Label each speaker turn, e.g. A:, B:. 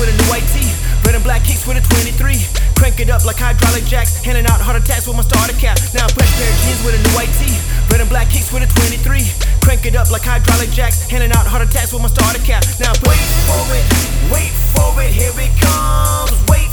A: with a new IT. Red and black kicks with a 23. Crank it up like hydraulic jacks. Handing out heart attacks with my starter cap. Now a fresh pair of jeans with a new IT. Red and black kicks with a 23. Crank it up like hydraulic jacks. Handing out heart attacks with my starter cap. Now wait for it, wait for it, here it comes. Wait